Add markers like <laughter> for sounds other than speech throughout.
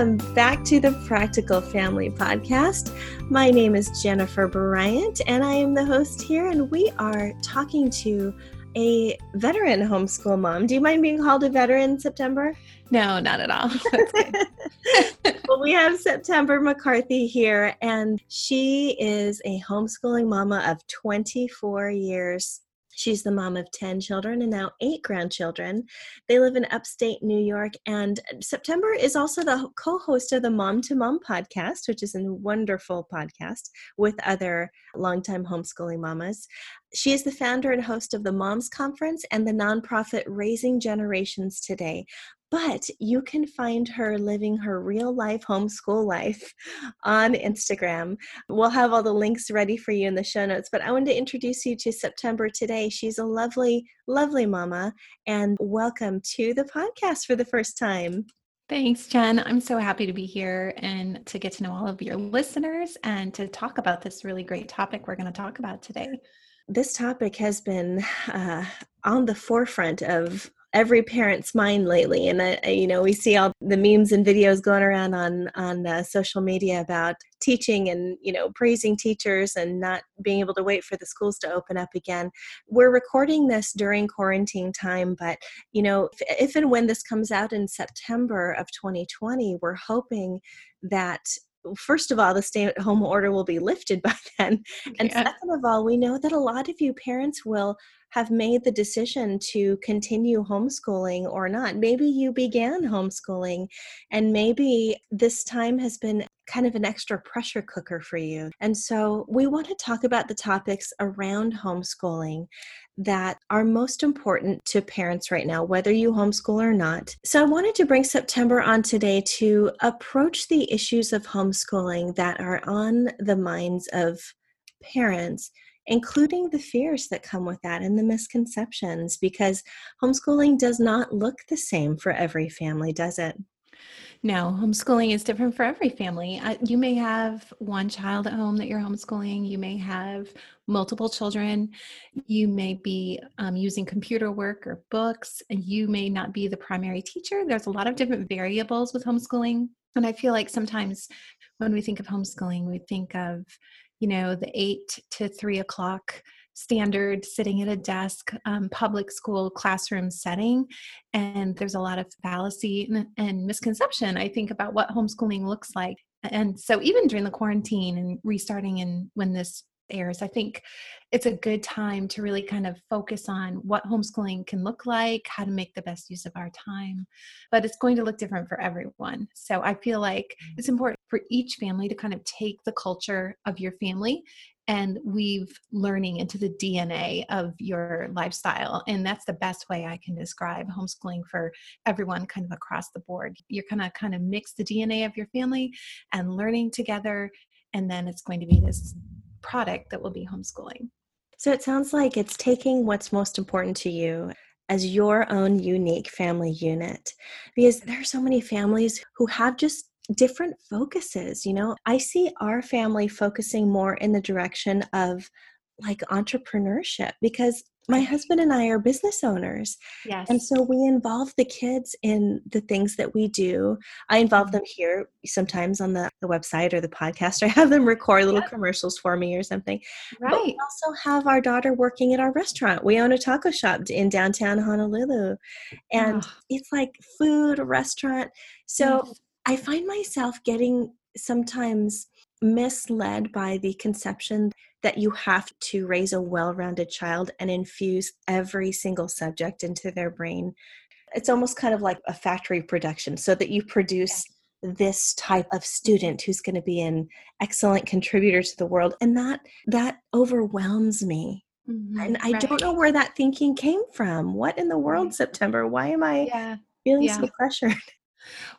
Welcome back to the Practical Family Podcast. My name is Jennifer Bryant, and I am the host here, and we are talking to a veteran homeschool mom. Do you mind being called a veteran September? No, not at all. <laughs> <laughs> well, we have September McCarthy here, and she is a homeschooling mama of 24 years. She's the mom of 10 children and now eight grandchildren. They live in upstate New York. And September is also the co host of the Mom to Mom podcast, which is a wonderful podcast with other longtime homeschooling mamas. She is the founder and host of the Moms Conference and the nonprofit Raising Generations Today, but you can find her living her real life homeschool life <laughs> on Instagram. We'll have all the links ready for you in the show notes, but I wanted to introduce you to September today. She's a lovely, lovely mama, and welcome to the podcast for the first time. Thanks, Jen. I'm so happy to be here and to get to know all of your listeners and to talk about this really great topic we're going to talk about today. This topic has been uh, on the forefront of every parent's mind lately. And you know we see all the memes and videos going around on on uh, social media about teaching and you know praising teachers and not being able to wait for the schools to open up again. We're recording this during quarantine time but you know if, if and when this comes out in september of 2020 we're hoping that first of all, the stay at home order will be lifted by <laughs> then. And yeah. second of all, we know that a lot of you parents will have made the decision to continue homeschooling or not. Maybe you began homeschooling and maybe this time has been kind of an extra pressure cooker for you. And so we want to talk about the topics around homeschooling that are most important to parents right now, whether you homeschool or not. So I wanted to bring September on today to approach the issues of homeschooling that are on the minds of parents including the fears that come with that and the misconceptions, because homeschooling does not look the same for every family, does it? No, homeschooling is different for every family. Uh, you may have one child at home that you're homeschooling. You may have multiple children. You may be um, using computer work or books, and you may not be the primary teacher. There's a lot of different variables with homeschooling. And I feel like sometimes when we think of homeschooling, we think of you know the eight to three o'clock standard sitting at a desk um, public school classroom setting and there's a lot of fallacy and, and misconception i think about what homeschooling looks like and so even during the quarantine and restarting and when this airs. I think it's a good time to really kind of focus on what homeschooling can look like, how to make the best use of our time. But it's going to look different for everyone. So I feel like it's mm-hmm. important for each family to kind of take the culture of your family and weave learning into the DNA of your lifestyle. And that's the best way I can describe homeschooling for everyone kind of across the board. You're going to kind of mix the DNA of your family and learning together. And then it's going to be this product that will be homeschooling. So it sounds like it's taking what's most important to you as your own unique family unit because there are so many families who have just different focuses you know i see our family focusing more in the direction of like entrepreneurship because my husband and I are business owners. Yes. And so we involve the kids in the things that we do. I involve mm-hmm. them here sometimes on the, the website or the podcast, or <laughs> I have them record little commercials for me or something. Right. But we also have our daughter working at our restaurant. We own a taco shop in downtown Honolulu. And oh. it's like food, restaurant. So yes. I find myself getting sometimes misled by the conception that you have to raise a well rounded child and infuse every single subject into their brain. It's almost kind of like a factory production so that you produce this type of student who's going to be an excellent contributor to the world and that that overwhelms me mm-hmm. and i right. don't know where that thinking came from what in the world september why am i yeah. feeling yeah. so pressured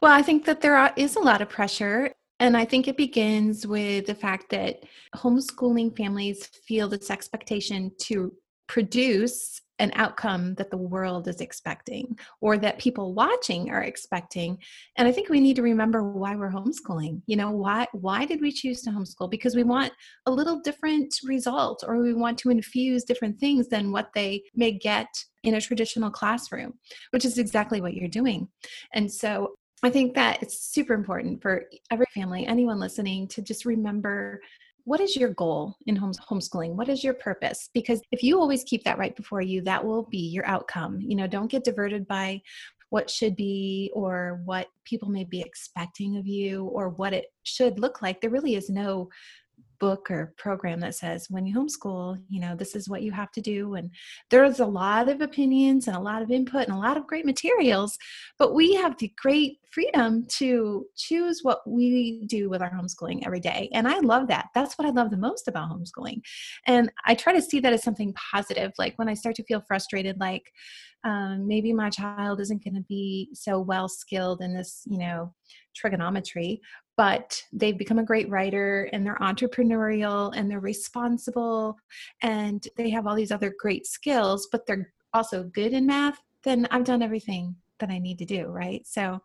well i think that there are, is a lot of pressure and I think it begins with the fact that homeschooling families feel this expectation to produce an outcome that the world is expecting or that people watching are expecting and i think we need to remember why we're homeschooling you know why why did we choose to homeschool? Because we want a little different result or we want to infuse different things than what they may get in a traditional classroom which is exactly what you're doing. And so I think that it's super important for every family, anyone listening, to just remember what is your goal in homeschooling? What is your purpose? Because if you always keep that right before you that will be your outcome. You know don't get diverted by what should be or what people may be expecting of you or what it should look like. There really is no book or program that says when you homeschool you know this is what you have to do and there's a lot of opinions and a lot of input and a lot of great materials but we have the great freedom to choose what we do with our homeschooling every day and i love that. That's what i love the most about homeschooling and i try to see that as something positive like when i start to feel frustrated like um, maybe my child isn't going to be so well skilled in this you know trigonometry but they've become a great writer and they're entrepreneurial and they're responsible and they have all these other great skills but they're also good in math then i've done everything that i need to do right? So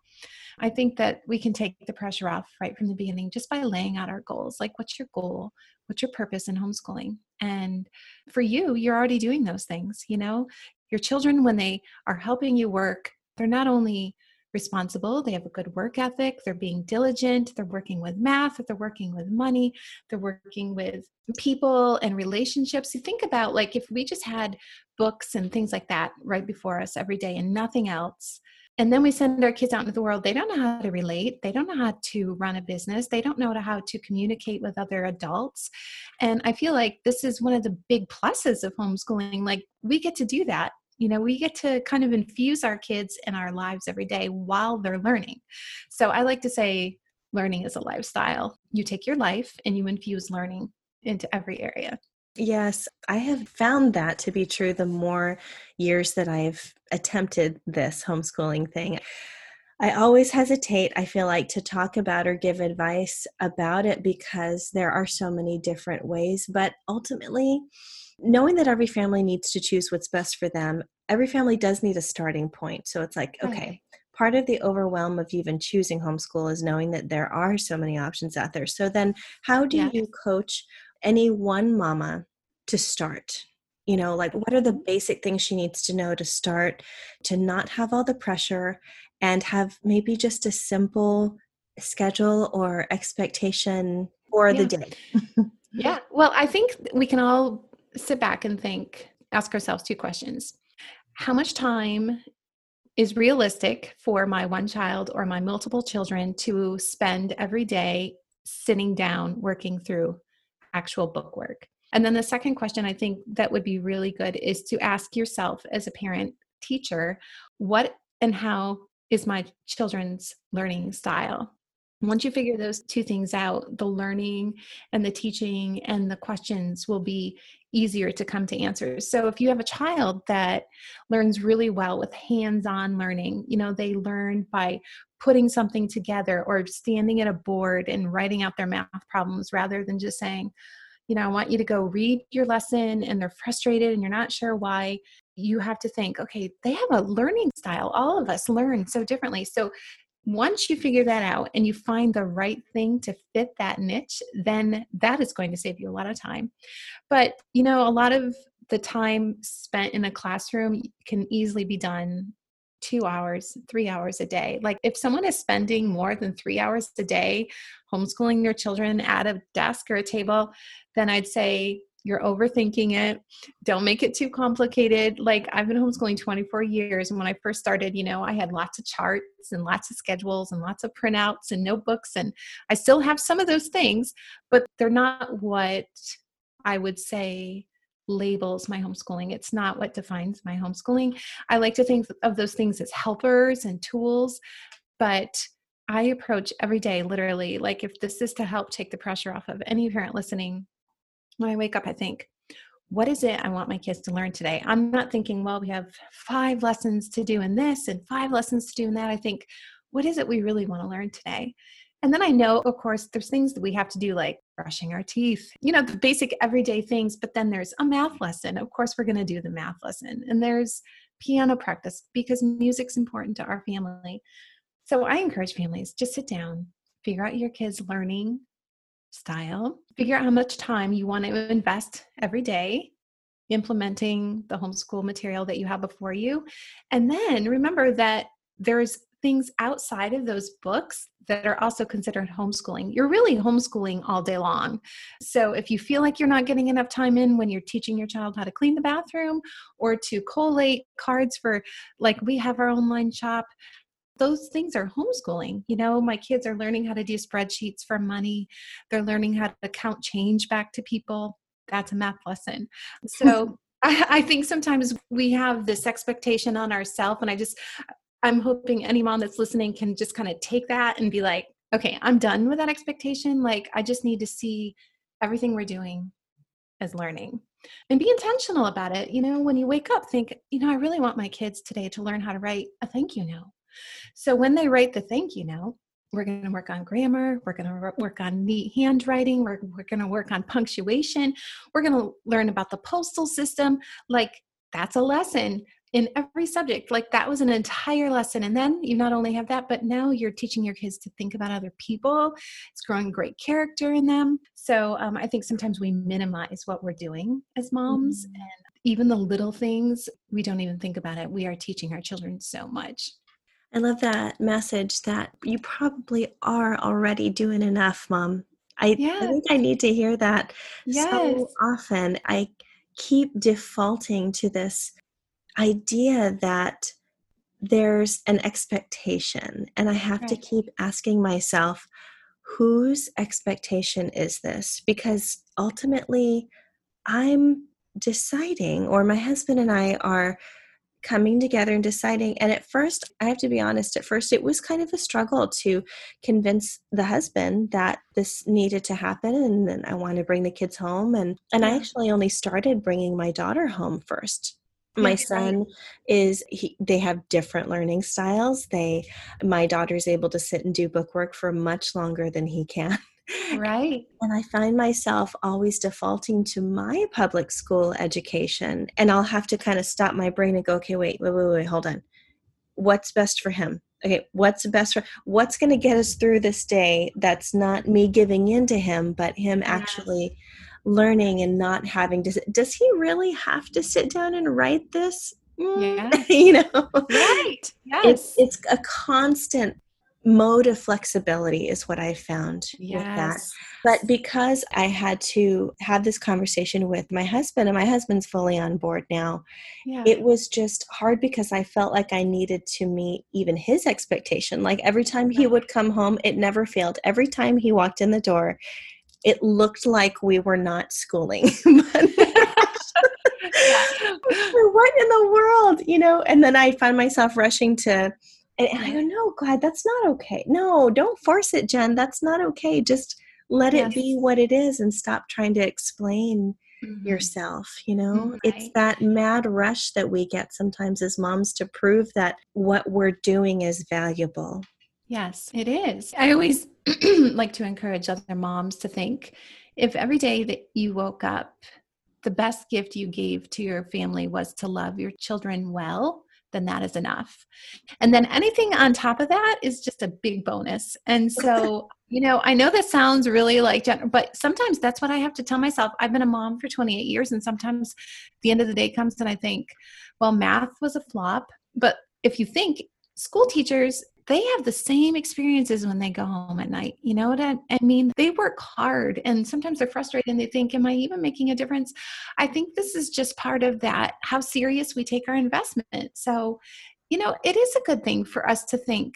i think that we can take the pressure off right from the beginning just by laying out our goals like what's your goal? What's your purpose in homeschooling? And for you you're already doing those things you know? Your children when they are helping you work they're not only responsible, they have a good work ethic, they're being diligent, they're working with math, they're working with money, they're working with people and relationships. You think about like if we just had books and things like that right before us every day and nothing else. And then we send our kids out into the world. They don't know how to relate. They don't know how to run a business. They don't know how to communicate with other adults. And I feel like this is one of the big pluses of homeschooling. Like we get to do that you know we get to kind of infuse our kids in our lives every day while they're learning. So i like to say learning is a lifestyle. You take your life and you infuse learning into every area. Yes i have found that to be true the more years that i've attempted this homeschooling thing. I always hesitate, I feel like, to talk about or give advice about it because there are so many different ways. But ultimately, knowing that every family needs to choose what's best for them, every family does need a starting point. So it's like, okay, part of the overwhelm of even choosing homeschool is knowing that there are so many options out there. So then, how do you coach any one mama to start? You know, like what are the mm-hmm. basic things she needs to know to start to not have all the pressure and have maybe just a simple schedule or expectation for yeah. the day? yeah. Well, I think we can all sit back and think, ask ourselves two questions. How much time is realistic for my one child or my multiple children to spend every day sitting down working through actual book work? And then the second question I think that would be really good is to ask yourself as a parent teacher, what and how is my children's learning style? Once you figure those two things out, the learning and the teaching and the questions will be easier to come to answers. So if you have a child that learns really well with hands-on learning, you know, they learn by putting something together or standing at a board and writing out their math problems rather than just saying, you know, I want you to go read your lesson and they're frustrated and you're not sure why. You have to think, okay, they have a learning style. All of us learn so differently. So once you figure that out and you find the right thing to fit that niche, then that is going to save you a lot of time. But, you know, a lot of the time spent in a classroom can easily be done two hours, three hours a day. Like if someone is spending more than three hours a day homeschooling their children at a desk or a table, then I'd say you're overthinking it. Don't make it too complicated. Like i've been homeschooling 24 years and when i first started you know i had lots of charts and lots of schedules and lots of printouts and notebooks and i still have some of those things but they're not what i would say labels my homeschooling. It's not what defines my homeschooling. I like to think of those things as helpers and tools but I approach every day literally like if this is to help take the pressure off of any parent listening when I wake up, I think, what is it I want my kids to learn today? I'm not thinking, well, we have five lessons to do in this and five lessons to do in that. I think, what is it we really want to learn today? And then I know, of course, there's things that we have to do like brushing our teeth, you know, the basic everyday things. But then there's a math lesson. Of course, we're going to do the math lesson. And there's piano practice because music's important to our family. So I encourage families just sit down, figure out your kids' learning style. Figure out how much time you want to invest every day implementing the homeschool material that you have before you. And then remember that there's things outside of those books that are also considered homeschooling. You're really homeschooling all day long. So if you feel like you're not getting enough time in when you're teaching your child how to clean the bathroom or to collate cards for, like, we have our online shop, those things are homeschooling. You know, my kids are learning how to do spreadsheets for money, they're learning how to count change back to people. That's a math lesson. <laughs> So, I, I think sometimes we have this expectation on ourselves, and I just, I'm hoping any mom that's listening can just kind of take that and be like, okay, I'm done with that expectation. Like, I just need to see everything we're doing as learning and be intentional about it. You know, when you wake up, think, you know, I really want my kids today to learn how to write a thank you note. So when they write the thank you note, we're going to work on grammar. We're going to work on neat handwriting. We're, we're going to work on punctuation. We're going to learn about the postal system. Like, that's a lesson in every subject. Like, that was an entire lesson. And then you not only have that, but now you're teaching your kids to think about other people. It's growing great character in them. So, um, I think sometimes we minimize what we're doing as moms. Mm-hmm. And even the little things, we don't even think about it. We are teaching our children so much. I love that message that you probably are already doing enough, mom. I, yes. I think I need to hear that yes. so often. I keep defaulting to this idea that there's an expectation, and I have right. to keep asking myself, whose expectation is this? Because ultimately, I'm deciding, or my husband and I are coming together and deciding. And at first, I have to be honest, at first it was kind of a struggle to convince the husband that this needed to happen and then I wanted to bring the kids home. And, and I actually only started bringing my daughter home first. My son is he, they have different learning styles. They my daughter's able to sit and do bookwork for much longer than he can Right. And I find myself always defaulting to my public school education. And I'll have to kind of stop my brain and go, okay, wait, wait, wait, wait, hold on. What's best for him? Okay, what's best for what's going to get us through this day that's not me giving in to him, but him yes. actually learning and not having to does he really have to sit down and write this mm, yeah <laughs> you know right yes it's, it's a constant mode of flexibility is what I found yes. with that. But because I had to have this conversation with my husband, and my husband's fully on board now, yeah. it was just hard because I felt like I needed to meet even his expectation. Like every time he would come home, it never failed. Every time he walked in the door, it looked like we were not schooling. <laughs> <laughs> <laughs> what in the world, you know? And then I found myself rushing to and, and I go, no, God, that's not okay. No, don't force it, Jen. That's not okay. Just let yes. it be what it is and stop trying to explain mm-hmm. yourself. You know, mm, right. it's that mad rush that we get sometimes as moms to prove that what we're doing is valuable. Yes, it is. I always <clears throat> like to encourage other moms to think if every day that you woke up, the best gift you gave to your family was to love your children well, then that is enough. And then anything on top of that is just a big bonus. And <laughs> so, you know, I know that sounds really like, but sometimes that's what I have to tell myself. I've been a mom for 28 years, and sometimes the end of the day comes and I think, well, math was a flop. But if you think school teachers they have the same experiences when they go home at night. You know what I, I, mean? They work hard and sometimes they're frustrated and they think, Am I even making a difference? I think this is just part of that, how serious we take our investment. So, you know, it is a good thing for us to think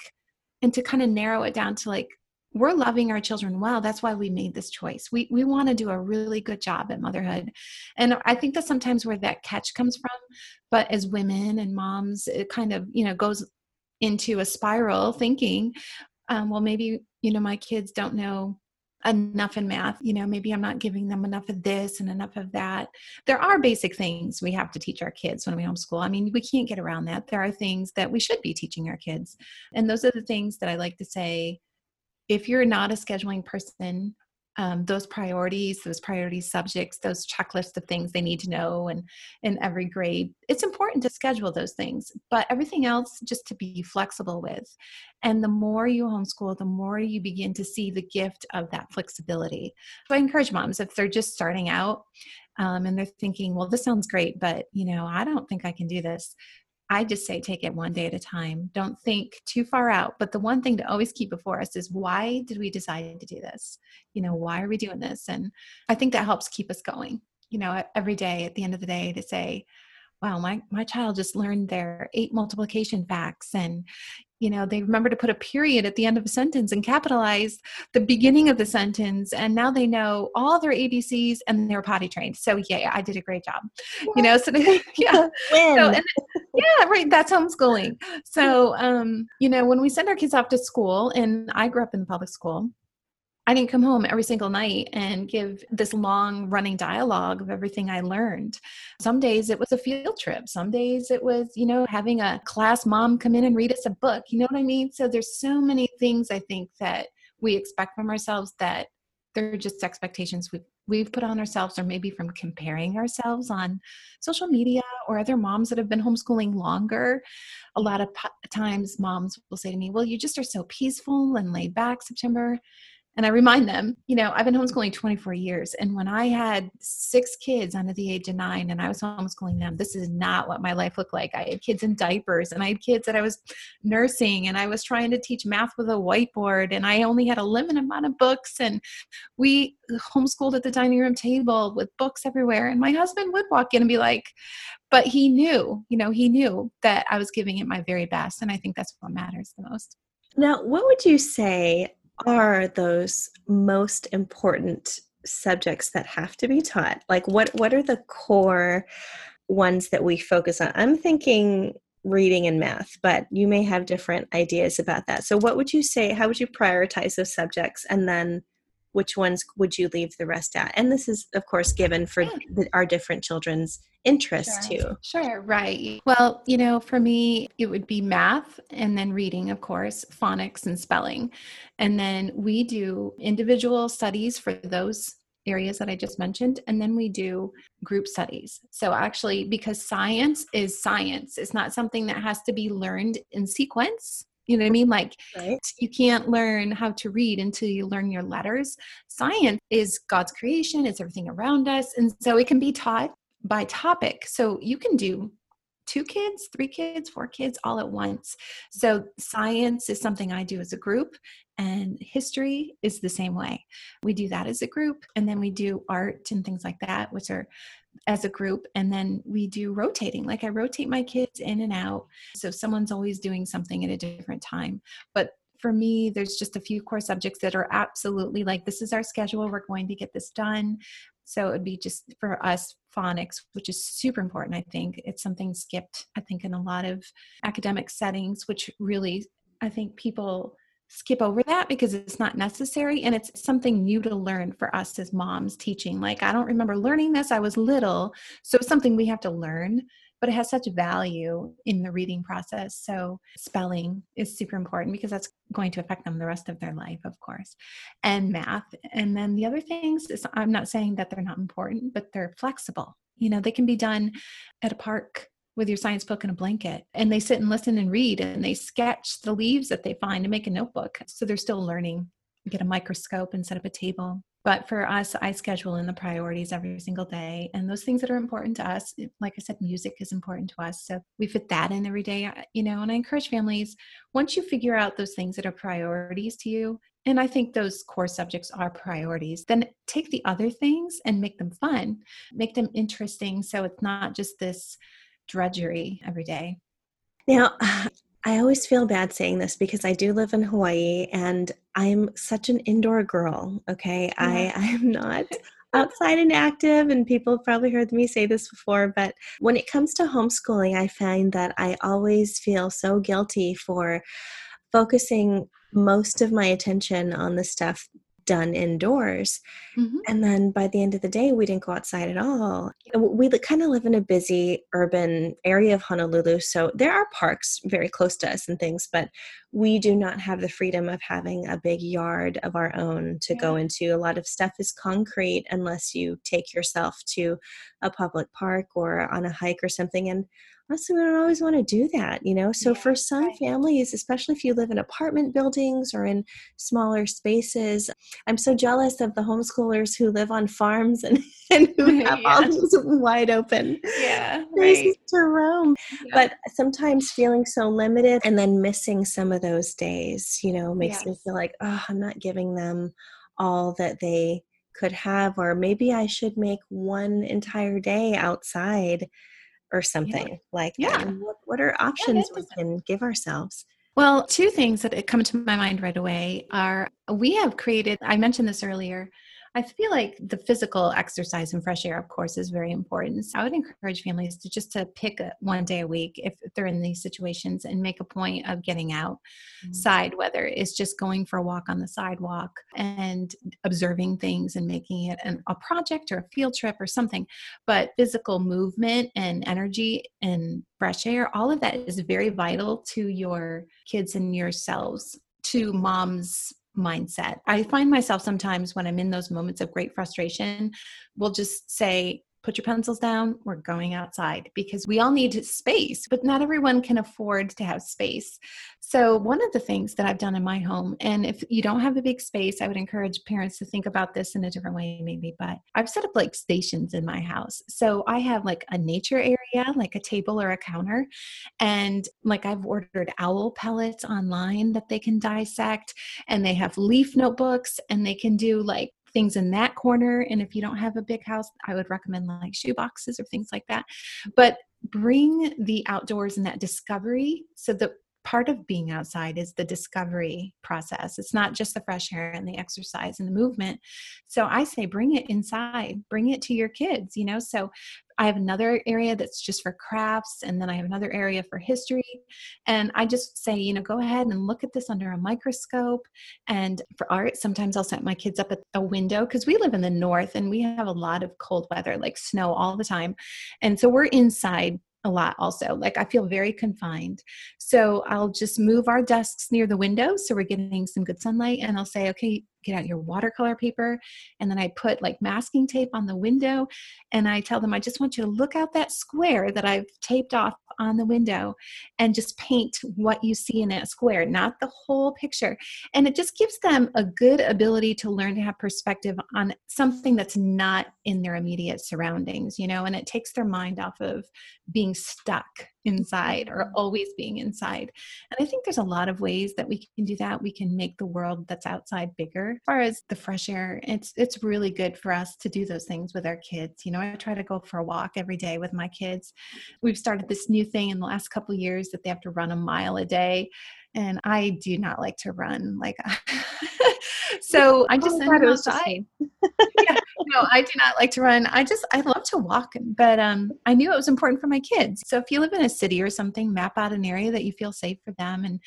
and to kind of narrow it down to like, we're loving our children well that's why we made this choice we we want to do a really good job at motherhood and i think that's sometimes where that catch comes from but as women and moms it kind of you know goes into a spiral thinking um, well maybe you know my kids don't know enough in math you know maybe i'm not giving them enough of this and enough of that. There are basic things we have to teach our kids when we homeschool. I mean we can't get around that. There are things that we should be teaching our kids. And those are the things that i like to say if you're not a scheduling person um, those priorities, those priority subjects, those checklists of things they need to know, and in every grade, it's important to schedule those things. But everything else, just to be flexible with. And the more you homeschool, the more you begin to see the gift of that flexibility. So I encourage moms if they're just starting out um, and they're thinking, "Well, this sounds great, but you know, I don't think I can do this." I just say take it one day at a time. Don't think too far out. But the one thing to always keep before us is why did we decide to do this? You know, why are we doing this? And I think that helps keep us going, you know, every day at the end of the day to say, wow, my, my child just learned their eight multiplication facts and, you know they remember to put a period at the end of a sentence and capitalize the beginning of the sentence and now they know all their abcs and they're potty trained. So yeah i did a great job what? you know so <laughs> yeah. So, and, yeah right that's homeschooling. So um you know when we send our kids off to school and i grew up in the public school I didn't come home every single night and give this long running dialogue of everything I learned. Some days it was a field trip. Some days it was, you know, having a class mom come in and read us a book. You know what I mean? So there's so many things I think that we expect from ourselves that they're just expectations we've, we've put on ourselves, or maybe from comparing ourselves on social media or other moms that have been homeschooling longer. A lot of times, moms will say to me, Well, you just are so peaceful and laid back, September. And I remind them, you know, I've been homeschooling 24 years. And when I had six kids under the age of nine and I was homeschooling them, this is not what my life looked like. I had kids in diapers and I had kids that I was nursing and I was trying to teach math with a whiteboard and I only had a limited amount of books. And we homeschooled at the dining room table with books everywhere. And my husband would walk in and be like, but he knew, you know, he knew that I was giving it my very best. And I think that's what matters the most. Now, what would you say are those most important subjects that have to be taught? Like what what are the core ones that we focus on? I'm thinking reading and math, but you may have different ideas about that. So what would you say how would you prioritize those subjects and then which ones would you leave the rest at? And this is of course given for yeah. the, our different children's interest sure. too. Sure, right. Well, you know, for me, it would be math and then reading, of course, phonics and spelling. And then we do individual studies for those areas that I just mentioned. And then we do group studies. So, actually, because science is science, it's not something that has to be learned in sequence. You know what I mean? Like, right. you can't learn how to read until you learn your letters. Science is God's creation, it's everything around us. And so it can be taught by topic. So you can do two kids, three kids, four kids all at once. So science is something I do as a group, and history is the same way. We do that as a group, and then we do art and things like that, which are as a group and then we do rotating. Like i rotate my kids in and out so someone's always doing something at a different time. But for me there's just a few core subjects that are absolutely like this is our schedule we're going to get this done. So it would be just for us phonics, which is super important, I think. It's something skipped, I think, in a lot of academic settings, which really, I think people skip over that because it's not necessary and it's something new to learn for us as moms teaching like i don't remember learning this i was little so it's something we have to learn but it has such value in the reading process. So, spelling is super important because that's going to affect them the rest of their life, of course, and math. And then the other things is I'm not saying that they're not important, but they're flexible. You know, they can be done at a park with your science book and a blanket and they sit and listen and read and they sketch the leaves that they find and make a notebook so they're still learning get a microscope and set up a table but for us, I schedule in the priorities every single day. And those things that are important to us, like I said, music is important to us. So we fit that in every day, uh, you know. And I encourage families, once you figure out those things that are priorities to you, and I think those core subjects are priorities, then take the other things and make them fun, make them interesting. So it's not just this drudgery every day. Now, I always feel bad saying this because I do live in Hawaii and I'm such an indoor girl. Okay. Yeah. I, I am not <laughs> outside and active, and people have probably heard me say this before, but when it comes to homeschooling, I find that I always feel so guilty for focusing most of my attention on the stuff done indoors. Mm-hmm. And then by the end of the day, we didn't go outside at all. We kind of live in a busy urban area of Honolulu. So there are parks very close to us and things, but we do not have the freedom of having a big yard of our own to yeah. go into. A lot of stuff is concrete unless you take yourself to a public park or on a hike or something. And honestly we don't always want to do that you know so yeah, for some right. families especially if you live in apartment buildings or in smaller spaces i'm so jealous of the homeschoolers who live on farms and, <laughs> and who <laughs> have yeah. all these wide open yeah right. to roam yeah. but sometimes feeling so limited and then missing some of those days you know makes me feel like oh i'm not giving them all that they could have or maybe i should make one entire day outside or something yeah. like yeah. that. What, what, are options yeah, we can give ourselves? Well, two things that come to my mind right away are we have created, I mentioned this earlier, I feel like the physical exercise and fresh air, of course, is very important. So I would encourage families to just to pick a, one day a week if they're in these situations and make a point of getting outside, mm-hmm. whether it's just going for a walk on the sidewalk and observing things and making it an, a project or a field trip or something. But physical movement and energy and fresh air, all of that is very vital to your kids and yourselves to mom's mindset. I find myself sometimes when I'm in those moments of great frustration, will just say, put your pencils down, we're going outside because we all need space, but not everyone can afford to have space. So, one of the things that I've done in my home, and if you don't have a big space, I would encourage parents to think about this in a different way, maybe, but I've set up like stations in my house. So, I have like a nature area, like a table or a counter, and like I've ordered owl pellets online that they can dissect, and they have leaf notebooks, and they can do like things in that corner. And if you don't have a big house, I would recommend like shoe boxes or things like that. But bring the outdoors and that discovery so the part of being outside is the discovery process. It's not just the fresh air and the exercise and the movement. So I say bring it inside, bring it to your kids, you know. So I have another area that's just for crafts, and then I have another area for history. And I just say, you know, go ahead and look at this under a microscope. And for art, sometimes I'll set my kids up at a window because we live in the north and we have a lot of cold weather, like snow all the time. And so we're inside a lot also. Like I feel very confined. So I'll just move our desks near the window so we're getting some good sunlight and I'll say, okay, get out your watercolor paper and then I put like masking tape on the window and I tell them I just want you to look out that square that I've taped off on the window and just paint what you see in that square, not the whole picture. And it just gives them a good ability to learn to have perspective on something that's not in their immediate surroundings, you know, and it takes their mind off of being stuck inside or always being inside. And I think there's a lot of ways that we can do that. We can make the world that's outside bigger. As far as the fresh air, it's it's really good for us to do those things with our kids. You know, I try to go for a walk every day with my kids. We've started this new thing in the last couple years that they have to run a mile a day and I do not like to run. Like, <laughs> so I just send them outside. yeah, no, I do not like to run. I just I love to walk, but um, I knew it was important for my kids. So if you live in a city or something, map out an area that you feel safe for them, and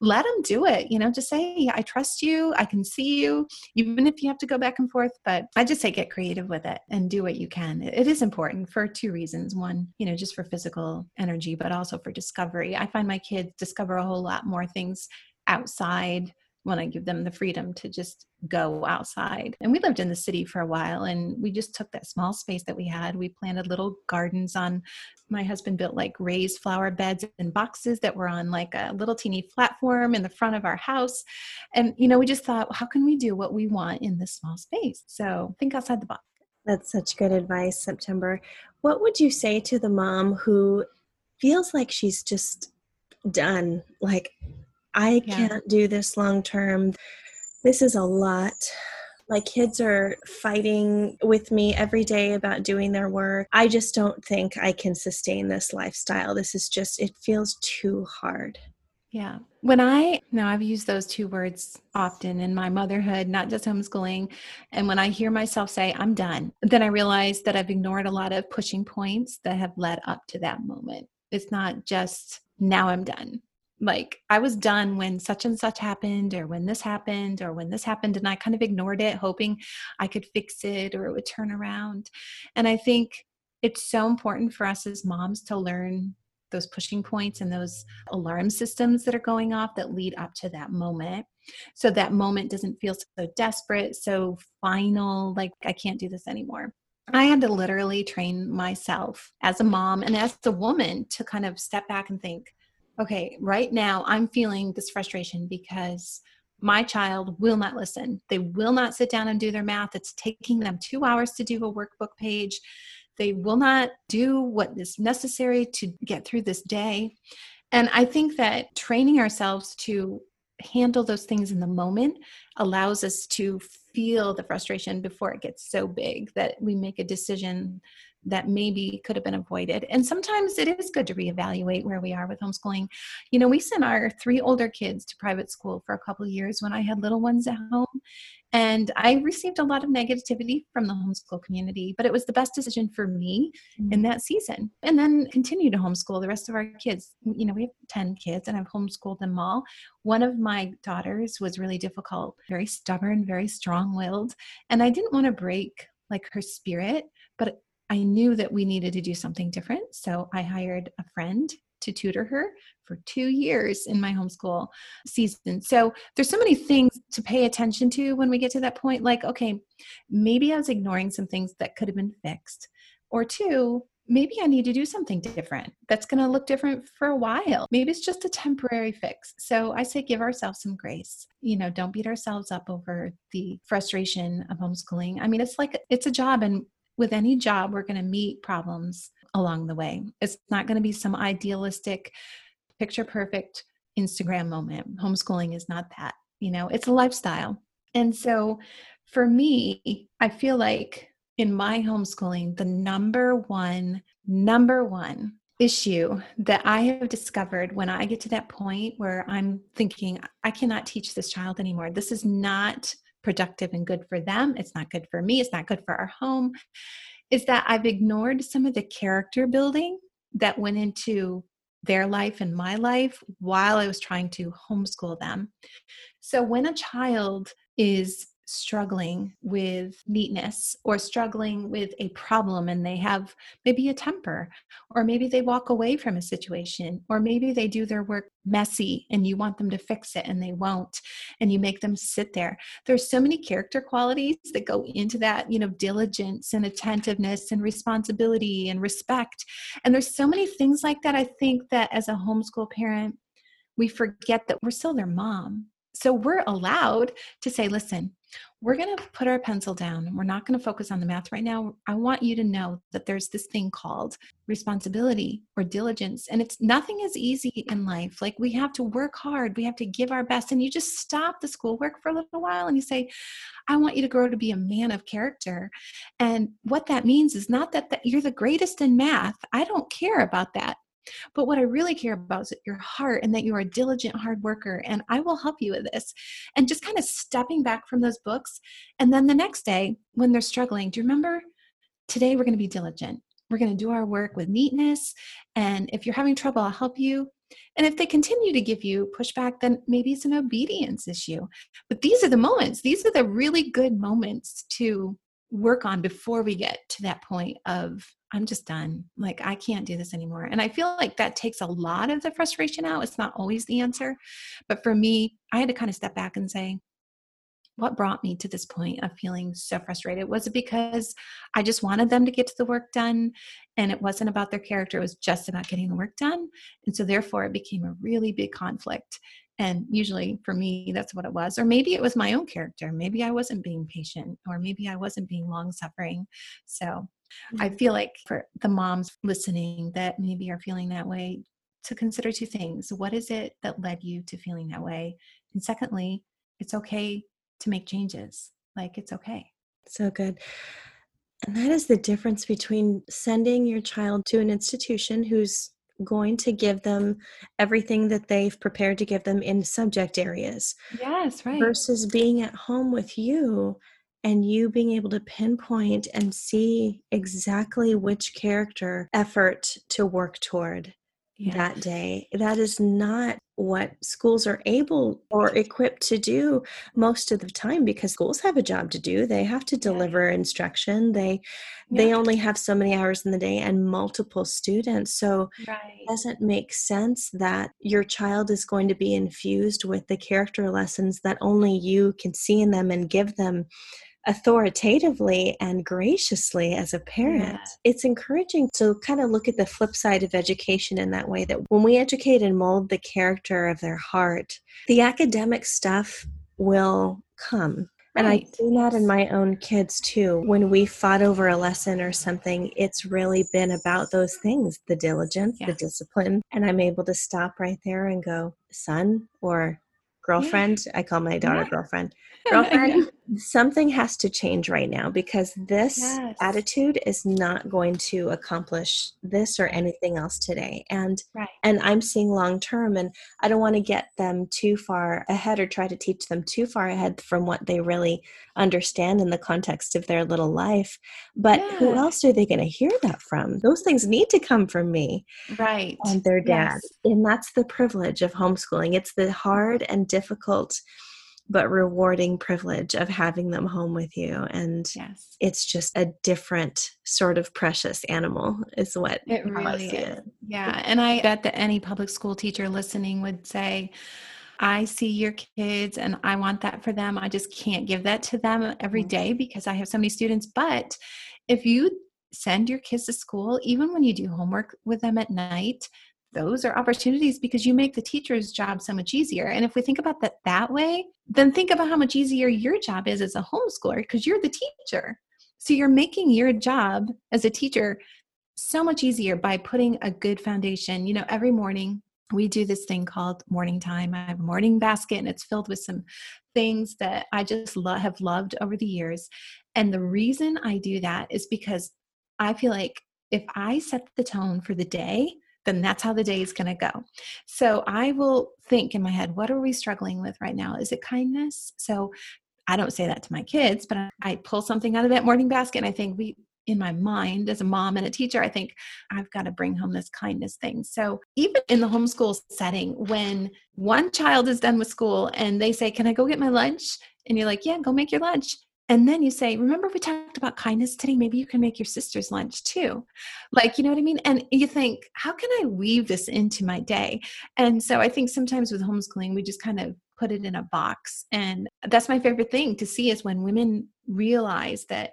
let them do it. You know, just say, I trust you. I can see you, even if you have to go back and forth. But I just say, get creative with it and do what you can. It is important for two reasons. One, you know, just for physical energy, but also for discovery. I find my kids discover a whole lot more things outside when I give them the freedom to just go outside. And we lived in the city for a while and we just took that small space that we had. We planted little gardens on my husband built like raised flower beds and boxes that were on like a little teeny platform in the front of our house. And you know, we just thought, how can we do what we want in this small space? So think outside the box. That's such good advice, September. What would you say to the mom who feels like she's just done? Like I yeah. can't do this long term. This is a lot. My kids are fighting with me every day about doing their work. I just don't think I can sustain this lifestyle. This is just, it feels too hard. Yeah. When I, now I've used those two words often in my motherhood, not just homeschooling. And when I hear myself say, I'm done, then I realize that I've ignored a lot of pushing points that have led up to that moment. It's not just now I'm done like I was done when such and such happened, or when this happened, or when this happened, and I kind of ignored it, hoping I could fix it or it would turn around. And I think it's so important for us as moms to learn those pushing points and those alarm systems that are going off that lead up to that moment. So that moment doesn't feel so desperate, so final, like I can't do this anymore. I had to literally train myself as a mom and as a woman to kind of step back and think, okay, right now I'm feeling this frustration because my child will not listen. They will not sit down and do their math. It's taking them two hours to do a workbook page. They will not do what is necessary to get through this day. And I think that training ourselves to handle those things in the moment allows us to feel the frustration before it gets so big that we make a decision that maybe could have been avoided. And sometimes it is good to reevaluate where we are with homeschooling. You know, we sent our three older kids to private school for a couple of years when I had little ones at home. And I received a lot of negativity from the homeschool community, but it was the best decision for me mm-hmm. in that season. And then continue to homeschool the rest of our kids. You know, we have 10 kids and I've homeschooled them all. One of my daughters was really difficult, very stubborn, very strong willed. And I didn't want to break like her spirit, but I knew that we needed to do something different. So I hired a friend to tutor her for two years in my homeschool season. So there's so many things to pay attention to when we get to that point. Like, okay, maybe I was ignoring some things that could have been fixed. Or two, maybe I need to do something different that's going to look different for a while. Maybe it's just a temporary fix. So I say give ourselves some grace. You know, don't beat ourselves up over the frustration of homeschooling. I mean, it's like it's a job and with any job, we're going to meet problems along the way. It's not going to be some idealistic, picture perfect Instagram moment. Homeschooling is not that. You know, it's a lifestyle. And so for me, I feel like in my homeschooling, the number one, number one issue that I have discovered when I get to that point where I'm thinking, I cannot teach this child anymore. This is not productive and good for them. It's not good for me. It's not good for our home. Is that I've ignored some of the character building that went into their life and my life while I was trying to homeschool them. So when a child is struggling with neatness or struggling with a problem and they have maybe a temper or maybe they walk away from a situation or maybe they do their work messy and you want them to fix it and they won't and you make them sit there. There's so many character qualities that go into that you know diligence and attentiveness and responsibility and respect. And there's so many things like that i think that as a homeschool parent we forget that we're still their mom. So we're allowed to say listen we're going to put our pencil down. We're not going to focus on the math right now. I want you to know that there's this thing called responsibility or diligence. And it's nothing is easy in life. Like we have to work hard, we have to give our best. And you just stop the schoolwork for a little while and you say, I want you to grow to be a man of character. And what that means is not that, that you're the greatest in math. I don't care about that. But what I really care about is your heart and that you are a diligent hard worker. And I will help you with this. And just kind of stepping back from those books. And then the next day, when they're struggling, do you remember? Today, we're going to be diligent. We're going to do our work with neatness. And if you're having trouble, I'll help you. And if they continue to give you pushback, then maybe it's an obedience issue. But these are the moments, these are the really good moments to work on before we get to that point of I'm just done. Like, I can't do this anymore. And I feel like that takes a lot of the frustration out. It's not always the answer. But for me, I had to kind of step back and say, what brought me to this point of feeling so frustrated? Was it because I just wanted them to get to the work done and it wasn't about their character? It was just about getting the work done. And so, therefore, it became a really big conflict. And usually for me, that's what it was. Or maybe it was my own character. Maybe I wasn't being patient, or maybe I wasn't being long suffering. So. I mm-hmm. feel like for the moms listening that maybe are feeling that way, to consider two things. What is it that led you to feeling that way? And secondly, it's okay to make changes. Like it's okay. So good. And that is the difference between sending your child to an institution who's going to give them everything that they've prepared to give them in subject areas. Yes, right. Versus being at home with you and you being able to pinpoint and see exactly which character effort to work toward yeah. that day. That is not what schools are able or equipped to do most of the time because schools have a job to do. They have to deliver yeah. instruction. They yeah. they only have so many hours in the day and multiple students. So right. it doesn't make sense that your child is going to be infused with the character lessons that only you can see in them and give them authoritatively and graciously as a parent. Yeah. It's encouraging to kind of look at the flip side of education in that way that when we educate and mold the character of their heart, the academic stuff will come. And I do that in my own kids too. When we fought over a lesson or something, it's really been about those things the diligence, yeah. the discipline. And I'm able to stop right there and go, son or girlfriend. Yeah. I call my daughter girlfriend. <laughs> Girlfriend, something has to change right now because this yes. attitude is not going to accomplish this or anything else today and right. and i'm seeing long term and i don't want to get them too far ahead or try to teach them too far ahead from what they really understand in the context of their little life but yeah. who else are they going to hear that from those things need to come from me right and their dad yes. and that's the privilege of homeschooling it's the hard and difficult but rewarding privilege of having them home with you and yes it's just a different sort of precious animal is what it really is it. yeah and i bet that any public school teacher listening would say I see your kids and I want that for them. I just can't give that to them every mm-hmm. because I have so many students. But if you send your kids to school, even when you do homework with them at night, those are opportunities because you make the teacher's job so much easier. And if we think about that that way, then think about how much easier your job is as a homeschooler because you're the teacher. So you're making your job as a teacher so much easier by putting a good foundation. You know, every morning we do this thing called morning time. I have a morning basket and it's filled with some things that I just lo- have loved over the years. And the reason I do that is because I feel like if I set the tone for the day, then that's how the day is going to go. So I will think in my head, what are we struggling with right now? Is it kindness? So I don't say that to my kids, but I pull something out of that morning basket and I think we in my mind as a mom and a teacher, I think I've got to bring home this kindness thing. So, even in the homeschool setting, when one child is done with school and they say, Can I go get my lunch? And you're like, Yeah, go make your lunch. And then you say, Remember, we talked about kindness today? Maybe you can make your sister's lunch too. Like, you know what I mean? And you think, How can I weave this into my day? And so I think sometimes with homeschooling, we just kind of put it in a box. And that's my favorite thing to see is when women realize that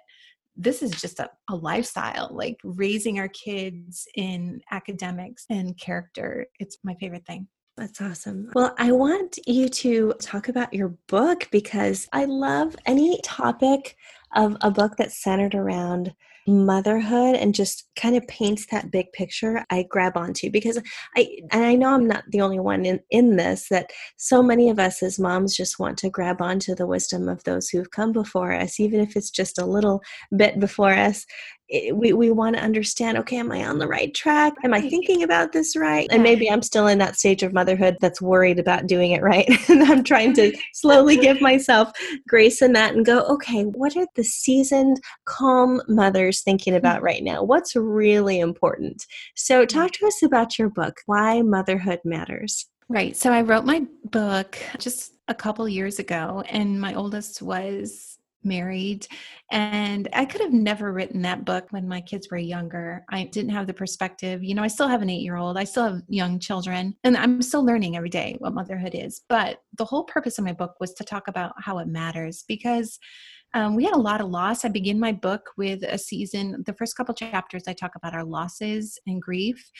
this is just a, a lifestyle, like raising our kids in academics and character. It's my favorite thing. That's awesome. Well, I want you to talk about your book because I love any topic of a book that's centered around motherhood and just kind of paints that big picture i grab onto because i and i know i'm not the only one in in this that so many of us as moms just want to grab onto the wisdom of those who've come before us even if it's just a little bit before us we, we want to understand okay am i on the right track? Am i thinking about this right? And maybe i'm still in that stage of motherhood that's worried about doing it right. <laughs> And i'm trying to <laughs> slowly give myself grace in that and go okay what are the seasoned calm mothers thinking mm. about right now? What's really important? So talk to us about your book why motherhood matters. Right. So i wrote my book just a couple years ago and my oldest was married. And I could have never written that book when my kids were younger. I didn't have the perspective. You know, I still have an eight year old, I still have young children, and I'm still learning every day what motherhood is. But the whole purpose of my book was to talk about how it matters because. Um, we had a lot of loss. I begin my book with a season. The first couple chapters, I talk about our losses and grief.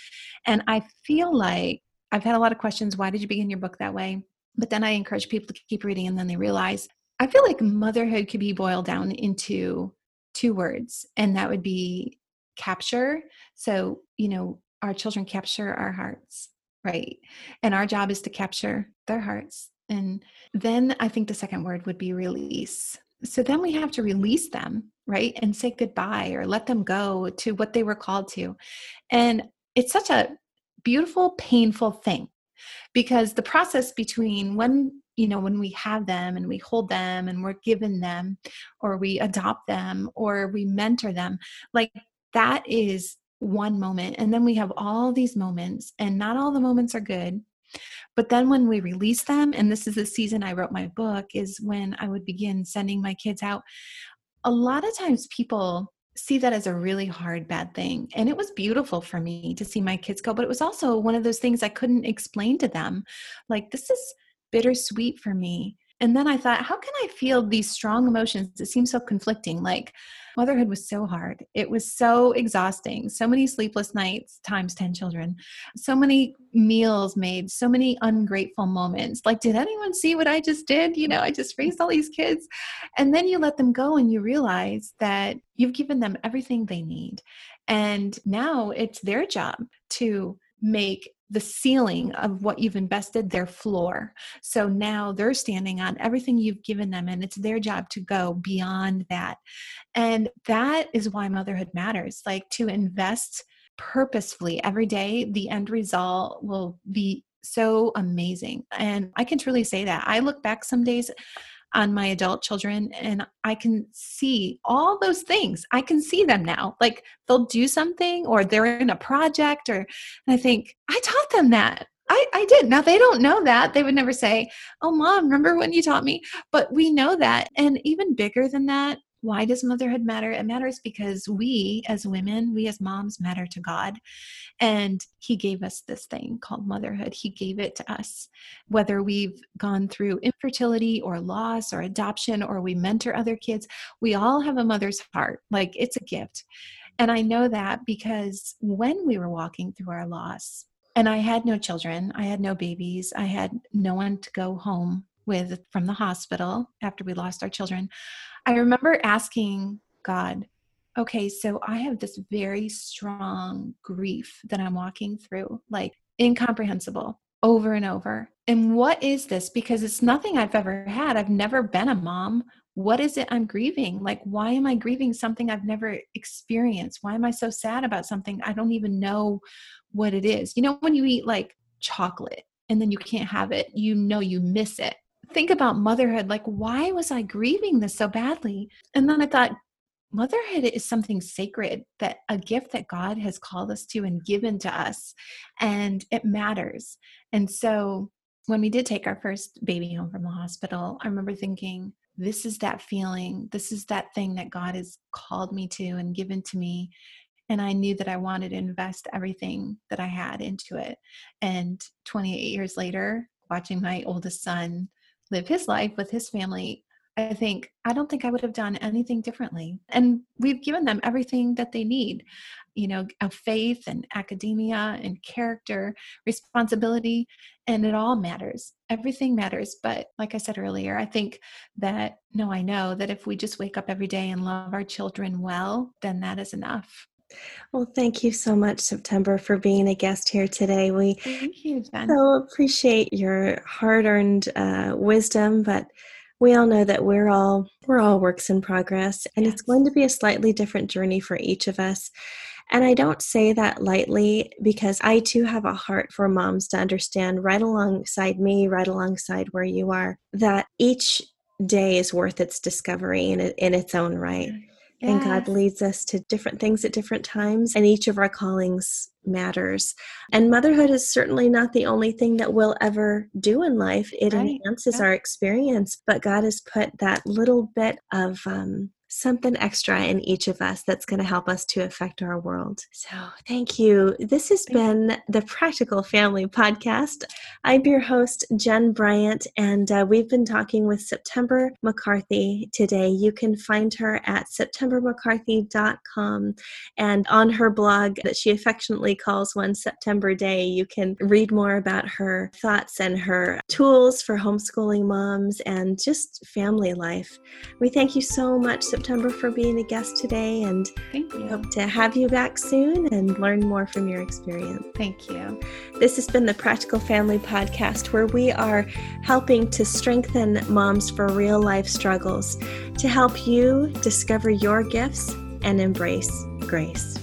And I feel like I've had a lot of questions. Why did you begin your book that way? But then I encourage people to keep reading, and then they realize I feel like motherhood could be boiled down into two words, and that would be capture. So, you know, our children capture our hearts, right? And our job is to capture their hearts. And then I think the second word would be release. So then we have to release them, right? And say goodbye or let them go to what they were called to. And it's such a beautiful, painful thing because the process between when you know when we have them and we hold them and we're given them or we adopt them or we mentor them like that is one moment. And then we have all these moments and not all the moments are good. But then when we release them and this is the season i wrote my book is when i would begin sending my kids out a lot of times people see that as a really hard bad thing. And it was beautiful for me to see my kids go but it was also one of those things i couldn't explain to them. Like this is bittersweet for me And then I thought, how can I feel these strong emotions that seem so conflicting? Like motherhood was so hard. It was so exhausting. So many sleepless nights times 10 children. So many meals made, so many ungrateful moments. Like, did anyone see what I just did? You know, I just raised all these kids. And then you let them go and you realize that you've given them everything they need. And now it's their job to make the ceiling of what you've invested their floor. So now they're standing on everything you've given them, and it's their job to go beyond that. And that is why motherhood matters like to invest purposefully every day, the end result will be so amazing. And I can truly say that. I look back some days on my adult children and I can see all those things. I can see them now. Like they'll do something or they're in a project or I think I taught them that. I, I did. Now they don't know that. They would never say, Oh, mom, remember when you taught me? But we know that. And even bigger than that, why does motherhood matter? It matters because we as women, we as moms matter to God. And He gave us this thing called motherhood. He gave it to us. Whether we've gone through infertility or loss or adoption or we mentor other kids, we all have a mother's heart. Like it's a gift. And I know that because when we were walking through our loss, and I had no children, I had no babies, I had no one to go home with from the hospital after we lost our children, I remember asking God, okay, so I have this very strong grief that I'm walking through, like incomprehensible over and over. And what is this? Because it's nothing I've ever had. I've never been a mom. What is it I'm grieving? Like, why am I grieving something I've never experienced? Why am I so sad about something I don't even know what it is? You know, when you eat like chocolate and then you can't have it, you know you miss it think about motherhood like why was i grieving this so badly? And then i thought motherhood is something sacred that a gift that god has called us to and given to us and it matters. And so when we did take our first baby home from the hospital i remember thinking this is that feeling. This is that thing that god has called me to and given to me. And I knew that I wanted to invest everything that I had into it. And 28 years later, watching my oldest son live his life with his family, I think, I don't think I would have done anything differently. And we've given them everything that they need, you know, of faith and academia and character, responsibility, and it all matters. Everything matters. But like I said earlier, I think that, no, I know that if we just wake up every day and love our children well, then that is enough. Well, thank you so much, September, for being a guest here today. We you, so appreciate your hard-earned uh, wisdom, but we all know that we're all we're all works in progress, and yes. it's going to be a slightly different journey for each of us. And I don't say that lightly because I too have a heart for moms to understand right alongside me, right alongside where you are, that each day is worth its discovery in, in its own right. Yes. And God leads us to different things at different times, and each of our callings matters. And motherhood is certainly not the only thing that we'll ever do in life. It right. enhances yeah. our experience, but God has put that little bit of um, something extra in each of us that's going to help us to affect our world. So, thank you. This has been the Practical Family Podcast. I'm your host, Jen Bryant, and uh, we've been talking with September McCarthy today. You can find her at septembermccarthy.com and on her blog that she affectionately calls One September Day, you can read more about her thoughts and her tools for homeschooling moms and just family life. We thank you so much, September, for being a guest today. And Thank you. hope to have you back soon and learn more from your experience. Thank you. This has been the Practical Family Podcast, where we are helping to strengthen moms for real life struggles to help you discover your gifts and embrace grace.